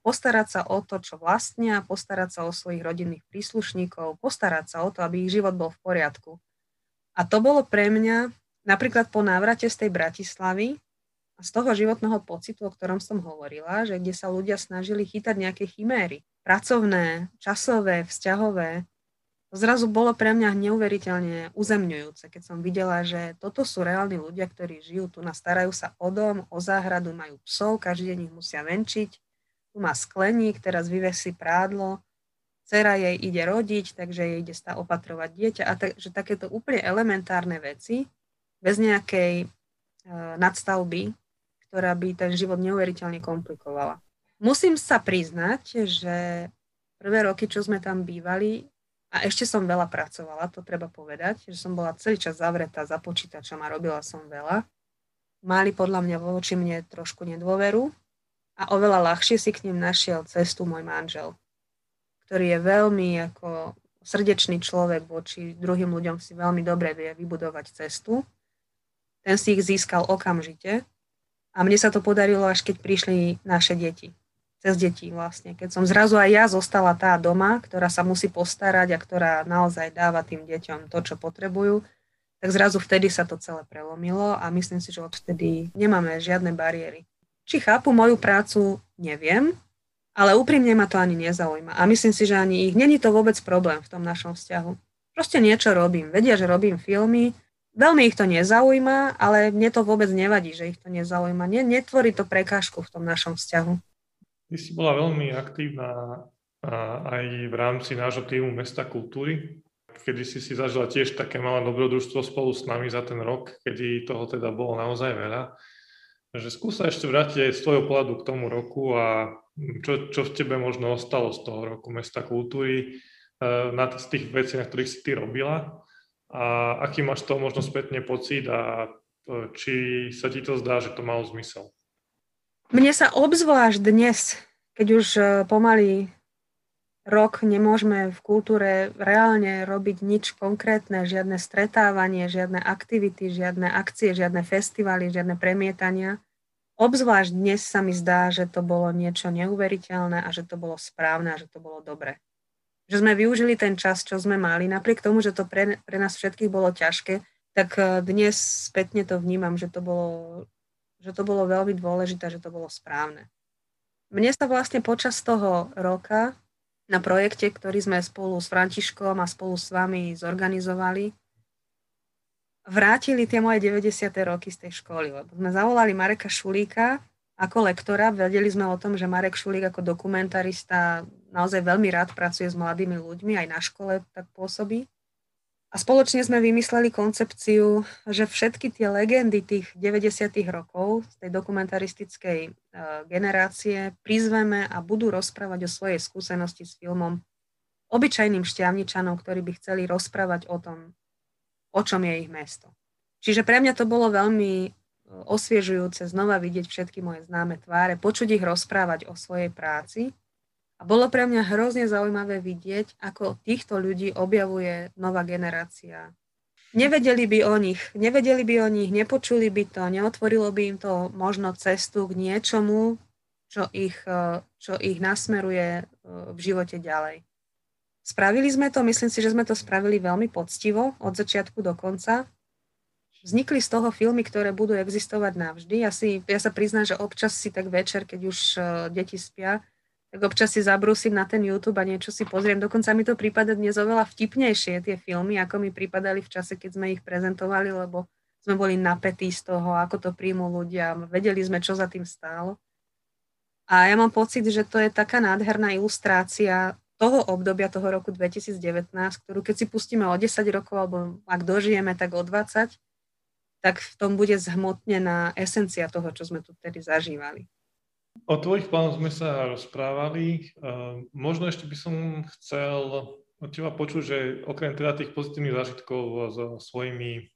postarať sa o to, čo vlastnia, postarať sa o svojich rodinných príslušníkov, postarať sa o to, aby ich život bol v poriadku. A to bolo pre mňa napríklad po návrate z tej Bratislavy a z toho životného pocitu, o ktorom som hovorila, že kde sa ľudia snažili chytať nejaké chiméry, pracovné, časové, vzťahové, zrazu bolo pre mňa neuveriteľne uzemňujúce, keď som videla, že toto sú reálni ľudia, ktorí žijú tu, starajú sa o dom, o záhradu, majú psov, každý deň ich musia venčiť, tu má skleník, teraz vyvesí prádlo, dcera jej ide rodiť, takže jej ide stále opatrovať dieťa a tak, že takéto úplne elementárne veci, bez nejakej e, nadstavby, ktorá by ten život neuveriteľne komplikovala. Musím sa priznať, že prvé roky, čo sme tam bývali, a ešte som veľa pracovala, to treba povedať, že som bola celý čas zavretá za počítačom a robila som veľa. Mali podľa mňa voči mne trošku nedôveru, a oveľa ľahšie si k ním našiel cestu môj manžel, ktorý je veľmi ako srdečný človek voči druhým ľuďom si veľmi dobre vie vybudovať cestu. Ten si ich získal okamžite a mne sa to podarilo, až keď prišli naše deti. Cez deti vlastne. Keď som zrazu aj ja zostala tá doma, ktorá sa musí postarať a ktorá naozaj dáva tým deťom to, čo potrebujú, tak zrazu vtedy sa to celé prelomilo a myslím si, že odvtedy nemáme žiadne bariéry. Či chápu moju prácu, neviem, ale úprimne ma to ani nezaujíma. A myslím si, že ani ich. Není to vôbec problém v tom našom vzťahu. Proste niečo robím. Vedia, že robím filmy, veľmi ich to nezaujíma, ale mne to vôbec nevadí, že ich to nezaujíma. Netvorí to prekážku v tom našom vzťahu. Ty si bola veľmi aktívna aj v rámci nášho týmu Mesta kultúry, kedy si si zažila tiež také malé dobrodružstvo spolu s nami za ten rok, kedy toho teda bolo naozaj veľa. Takže skúsa ešte vrátiť z tvojho pohľadu k tomu roku a čo, čo v tebe možno ostalo z toho roku Mesta kultúry, eh, na z tých vecí, na ktorých si ty robila a aký máš to možno spätne pocit a eh, či sa ti to zdá, že to malo zmysel? Mne sa obzvlášť dnes, keď už eh, pomaly rok nemôžeme v kultúre reálne robiť nič konkrétne, žiadne stretávanie, žiadne aktivity, žiadne akcie, žiadne festivaly, žiadne premietania, Obzvlášť dnes sa mi zdá, že to bolo niečo neuveriteľné a že to bolo správne a že to bolo dobre. Že sme využili ten čas, čo sme mali, napriek tomu, že to pre, pre nás všetkých bolo ťažké, tak eh, dnes spätne to vnímam, že to bolo, že to bolo veľmi dôležité, že to bolo správne. Mne sa vlastne počas toho roka na projekte, ktorý sme spolu s Františkom a spolu s vami zorganizovali, vrátili tie moje 90. roky z tej školy, lebo sme zavolali Mareka Šulíka ako lektora, vedeli sme o tom, že Marek Šulík ako dokumentarista naozaj veľmi rád pracuje s mladými ľuďmi, aj na škole tak pôsobí. A spoločne sme vymysleli koncepciu, že všetky tie legendy tých 90. rokov z tej dokumentaristickej e, generácie prizveme a budú rozprávať o svojej skúsenosti s filmom obyčajným šťavničanom, ktorí by chceli rozprávať o tom, o čom je ich mesto. Čiže pre mňa to bolo veľmi e, osviežujúce znova vidieť všetky moje známe tváre, počuť ich rozprávať o svojej práci. A bolo pre mňa hrozne zaujímavé vidieť, ako týchto ľudí objavuje nová generácia. Nevedeli by o nich, nevedeli by o nich, nepočuli by to, neotvorilo by im to možno cestu k niečomu, čo ich, e, čo ich nasmeruje e, v živote ďalej. Spravili sme to, myslím si, že sme to spravili veľmi poctivo od začiatku do konca. Vznikli z toho filmy, ktoré budú existovať navždy. Ja, si, ja sa priznám, že občas si tak večer, keď už uh, deti spia, tak občas si zabrúsim na ten YouTube a niečo si pozriem. Dokonca mi to prípada dnes oveľa vtipnejšie tie filmy, ako mi prípadali v čase, keď sme ich prezentovali, lebo sme boli napätí z toho, ako to príjmú ľudia, vedeli sme, čo za tým stálo. A ja mám pocit, že to je taká nádherná ilustrácia toho obdobia, toho roku 2019, ktorú keď si pustíme o 10 rokov, alebo ak dožijeme, tak o 20, tak v tom bude zhmotnená esencia toho, čo sme tu tedy zažívali. O tvojich plánoch sme sa rozprávali. Možno ešte by som chcel od teba počuť, že okrem teda tých pozitívnych zážitkov so svojimi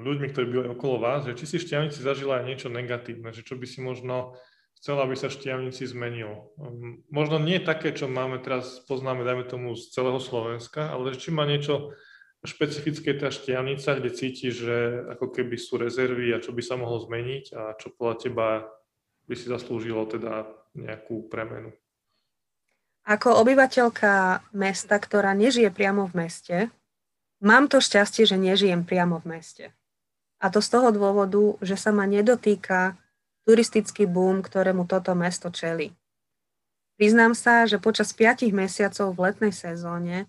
ľuďmi, ktorí bývajú okolo vás, že či si šťavnici zažila aj niečo negatívne, že čo by si možno chcela, aby sa šťavnici zmenil. Um, možno nie také, čo máme teraz, poznáme, dajme tomu, z celého Slovenska, ale či má niečo špecifické tá šťavnica, kde cíti, že ako keby sú rezervy a čo by sa mohlo zmeniť a čo podľa teba by si zaslúžilo teda nejakú premenu. Ako obyvateľka mesta, ktorá nežije priamo v meste, Mám to šťastie, že nežijem priamo v meste. A to z toho dôvodu, že sa ma nedotýka turistický boom, ktorému toto mesto čeli. Priznám sa, že počas 5 mesiacov v letnej sezóne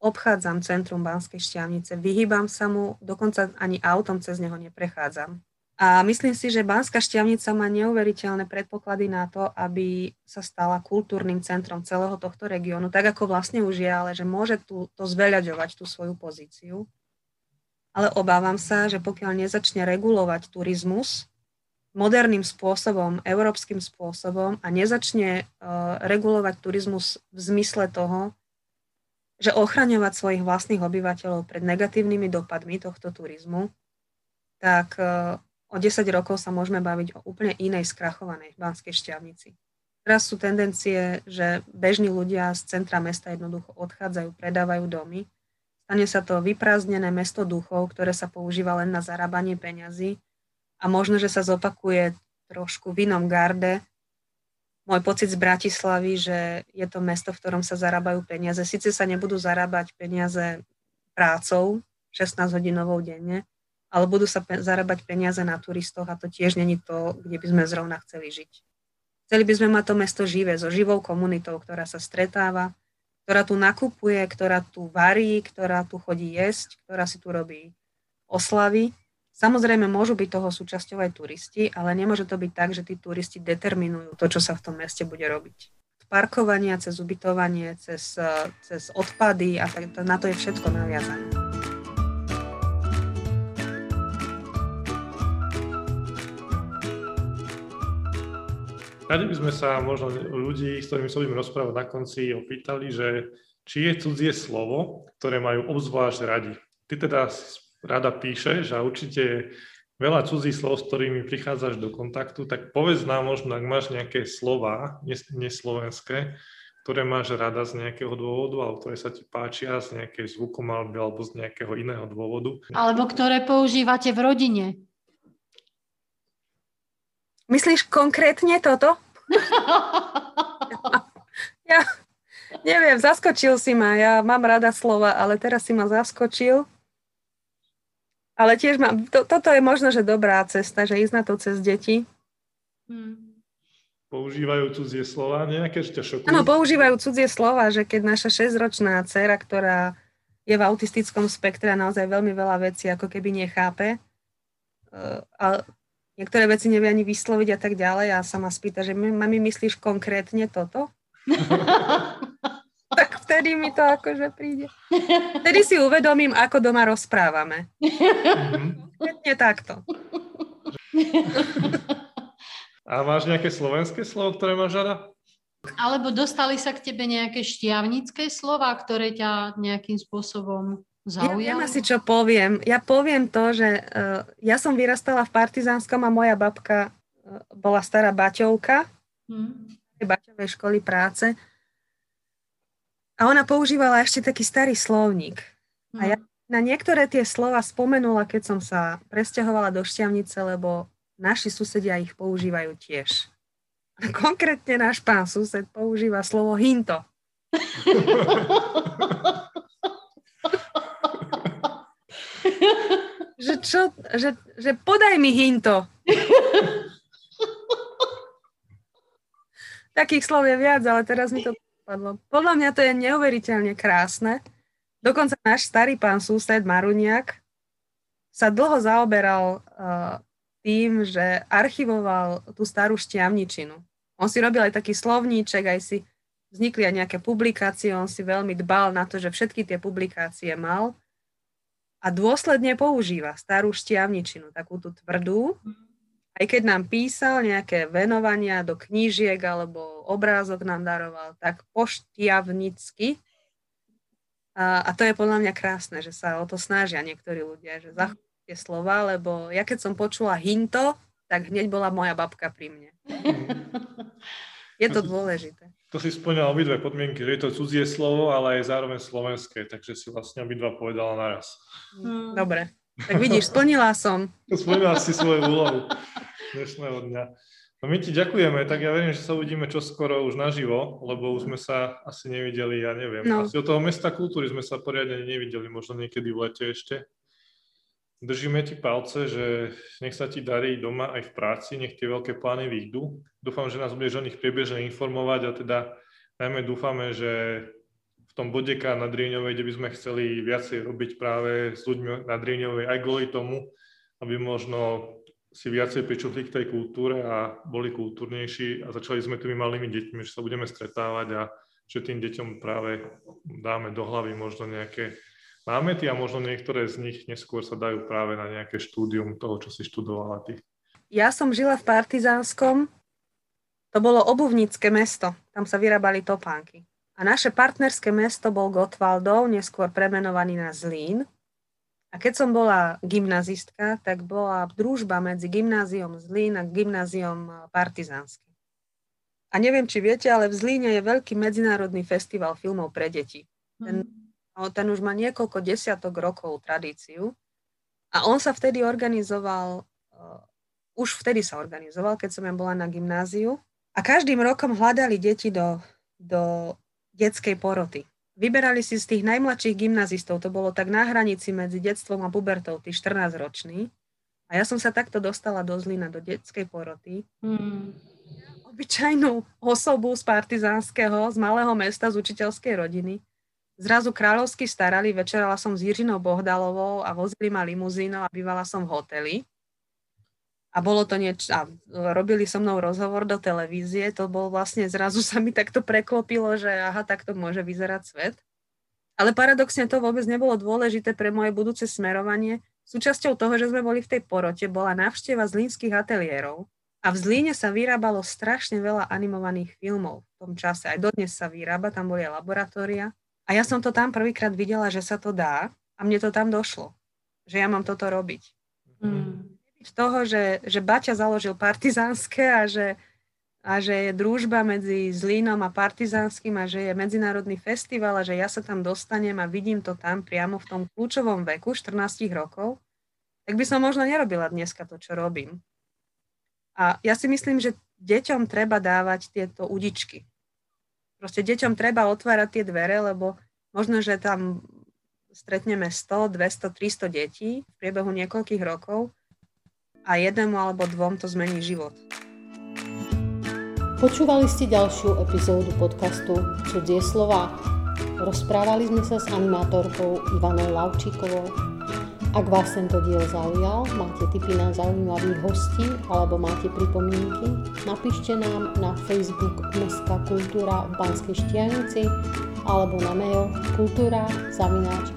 obchádzam centrum Banskej šťavnice, vyhýbam sa mu, dokonca ani autom cez neho neprechádzam. A myslím si, že Banská šťavnica má neuveriteľné predpoklady na to, aby sa stala kultúrnym centrom celého tohto regiónu, tak ako vlastne už je, ale že môže tu, to zveľaďovať tú svoju pozíciu. Ale obávam sa, že pokiaľ nezačne regulovať turizmus moderným spôsobom, európskym spôsobom a nezačne uh, regulovať turizmus v zmysle toho, že ochraňovať svojich vlastných obyvateľov pred negatívnymi dopadmi tohto turizmu, tak uh, o 10 rokov sa môžeme baviť o úplne inej skrachovanej Banskej šťavnici. Teraz sú tendencie, že bežní ľudia z centra mesta jednoducho odchádzajú, predávajú domy. Stane sa to vyprázdnené mesto duchov, ktoré sa používa len na zarábanie peňazí a možno, že sa zopakuje trošku v inom garde. Môj pocit z Bratislavy, že je to mesto, v ktorom sa zarábajú peniaze. Sice sa nebudú zarábať peniaze prácou 16 hodinovou denne, ale budú sa pe- zarábať peniaze na turistoch a to tiež není to, kde by sme zrovna chceli žiť. Chceli by sme mať to mesto živé, so živou komunitou, ktorá sa stretáva, ktorá tu nakupuje, ktorá tu varí, ktorá tu chodí jesť, ktorá si tu robí oslavy. Samozrejme, môžu byť toho súčasťou aj turisti, ale nemôže to byť tak, že tí turisti determinujú to, čo sa v tom meste bude robiť. Parkovania, cez ubytovanie, cez, cez odpady a tak, na to je všetko naviazané. Radi by sme sa možno ľudí, s ktorými sa budeme rozprávať na konci, opýtali, že či je cudzie slovo, ktoré majú obzvlášť radi. Ty teda rada píšeš a určite veľa cudzích slov, s ktorými prichádzaš do kontaktu, tak povedz nám možno, ak máš nejaké slova neslovenské, ktoré máš rada z nejakého dôvodu, alebo ktoré sa ti páčia z nejakej zvukomalby alebo z nejakého iného dôvodu. Alebo ktoré používate v rodine. Myslíš konkrétne toto? ja neviem, zaskočil si ma. Ja mám rada slova, ale teraz si ma zaskočil. Ale tiež mám, to, toto je možno, že dobrá cesta, že ísť na to cez deti. Hmm. Používajú cudzie slova, nejaké ešte šokujú? Áno, používajú cudzie slova, že keď naša 6-ročná dcera, ktorá je v autistickom spektre a naozaj veľmi veľa vecí ako keby nechápe, uh, ale niektoré veci nevie ani vysloviť a tak ďalej a sa ma spýta, že mami, myslíš konkrétne toto? tak vtedy mi to akože príde. Vtedy si uvedomím, ako doma rozprávame. Konkrétne takto. A máš nejaké slovenské slovo, ktoré máš rada? Alebo dostali sa k tebe nejaké šťavnické slova, ktoré ťa nejakým spôsobom zaujalo? Ja viem asi, čo poviem. Ja poviem to, že uh, ja som vyrastala v Partizánskom a moja babka uh, bola stará baťovka hmm. baťovej školy práce. A ona používala ešte taký starý slovník. Hmm. A ja na niektoré tie slova spomenula, keď som sa presťahovala do Šťavnice, lebo naši susedia ich používajú tiež. Konkrétne náš pán sused používa slovo hinto. že čo, že, že podaj mi hinto. Takých slov je viac, ale teraz mi to padlo. Podľa mňa to je neuveriteľne krásne. Dokonca náš starý pán sused Maruniak sa dlho zaoberal uh, tým, že archivoval tú starú šťavničinu. On si robil aj taký slovníček, aj si vznikli aj nejaké publikácie, on si veľmi dbal na to, že všetky tie publikácie mal a dôsledne používa starú šťavničinu, takú tú tvrdú. Aj keď nám písal nejaké venovania do knížiek alebo obrázok nám daroval, tak poštiavnicky. A, a to je podľa mňa krásne, že sa o to snažia niektorí ľudia, že zachovať tie slova, lebo ja keď som počula hinto, tak hneď bola moja babka pri mne. Je to dôležité. To si splňal obidve podmienky, že je to cudzie slovo, ale aj zároveň slovenské, takže si vlastne obidva povedala naraz. Hmm. Dobre, tak vidíš, splnila som. Splnila si svoju úlohu dnešného dňa. No my ti ďakujeme, tak ja verím, že sa uvidíme čoskoro už naživo, lebo už sme sa asi nevideli, ja neviem. No. Asi od toho mesta kultúry sme sa poriadne nevideli, možno niekedy v lete ešte. Držíme ti palce, že nech sa ti darí doma aj v práci, nech tie veľké plány vyjdú. Dúfam, že nás budeš o nich priebežne informovať a teda najmä dúfame, že v tom bodeka na Drieňovej, kde by sme chceli viacej robiť práve s ľuďmi na Drieňovej aj kvôli tomu, aby možno si viacej pričutli k tej kultúre a boli kultúrnejší a začali sme tými malými deťmi, že sa budeme stretávať a že tým deťom práve dáme do hlavy možno nejaké námety a možno niektoré z nich neskôr sa dajú práve na nejaké štúdium toho, čo si študovala ty. Ja som žila v Partizánskom, to bolo obuvnícke mesto, tam sa vyrábali topánky. A naše partnerské mesto bol Gotwaldov, neskôr premenovaný na Zlín. A keď som bola gymnazistka, tak bola družba medzi gymnáziom Zlín a gymnáziom Partizánskym. A neviem, či viete, ale v Zlíne je veľký medzinárodný festival filmov pre deti. Ten Ten už má niekoľko desiatok rokov tradíciu a on sa vtedy organizoval, uh, už vtedy sa organizoval, keď som ja bola na gymnáziu a každým rokom hľadali deti do, do detskej poroty. Vyberali si z tých najmladších gymnazistov, to bolo tak na hranici medzi detstvom a pubertou, tí 14 roční. A ja som sa takto dostala do Zlína, do detskej poroty. Hmm. Obyčajnú osobu z partizánskeho, z malého mesta, z učiteľskej rodiny zrazu kráľovsky starali, večerala som s Jiřinou Bohdalovou a vozili ma limuzínou a bývala som v hoteli. A bolo to niečo, a robili so mnou rozhovor do televízie, to bol vlastne, zrazu sa mi takto preklopilo, že aha, takto môže vyzerať svet. Ale paradoxne to vôbec nebolo dôležité pre moje budúce smerovanie. Súčasťou toho, že sme boli v tej porote, bola návšteva zlínskych ateliérov. A v Zlíne sa vyrábalo strašne veľa animovaných filmov v tom čase. Aj dodnes sa vyrába, tam boli laboratória. A ja som to tam prvýkrát videla, že sa to dá a mne to tam došlo, že ja mám toto robiť. Mm. Z toho, že, že Baťa založil partizánske a že, a že je družba medzi Zlínom a partizánskym a že je medzinárodný festival a že ja sa tam dostanem a vidím to tam priamo v tom kľúčovom veku, 14 rokov, tak by som možno nerobila dneska to, čo robím. A ja si myslím, že deťom treba dávať tieto udičky. Proste deťom treba otvárať tie dvere, lebo možno, že tam stretneme 100, 200, 300 detí v priebehu niekoľkých rokov a jednému alebo dvom to zmení život. Počúvali ste ďalšiu epizódu podcastu Cudzie slova. Rozprávali sme sa s animátorkou Ivanou Lavčíkovou ak vás tento diel zaujal, máte tipy na zaujímavých hostí alebo máte pripomienky, napíšte nám na Facebook Mestská kultúra v Banskej Štianici alebo na mail kultúra zavináč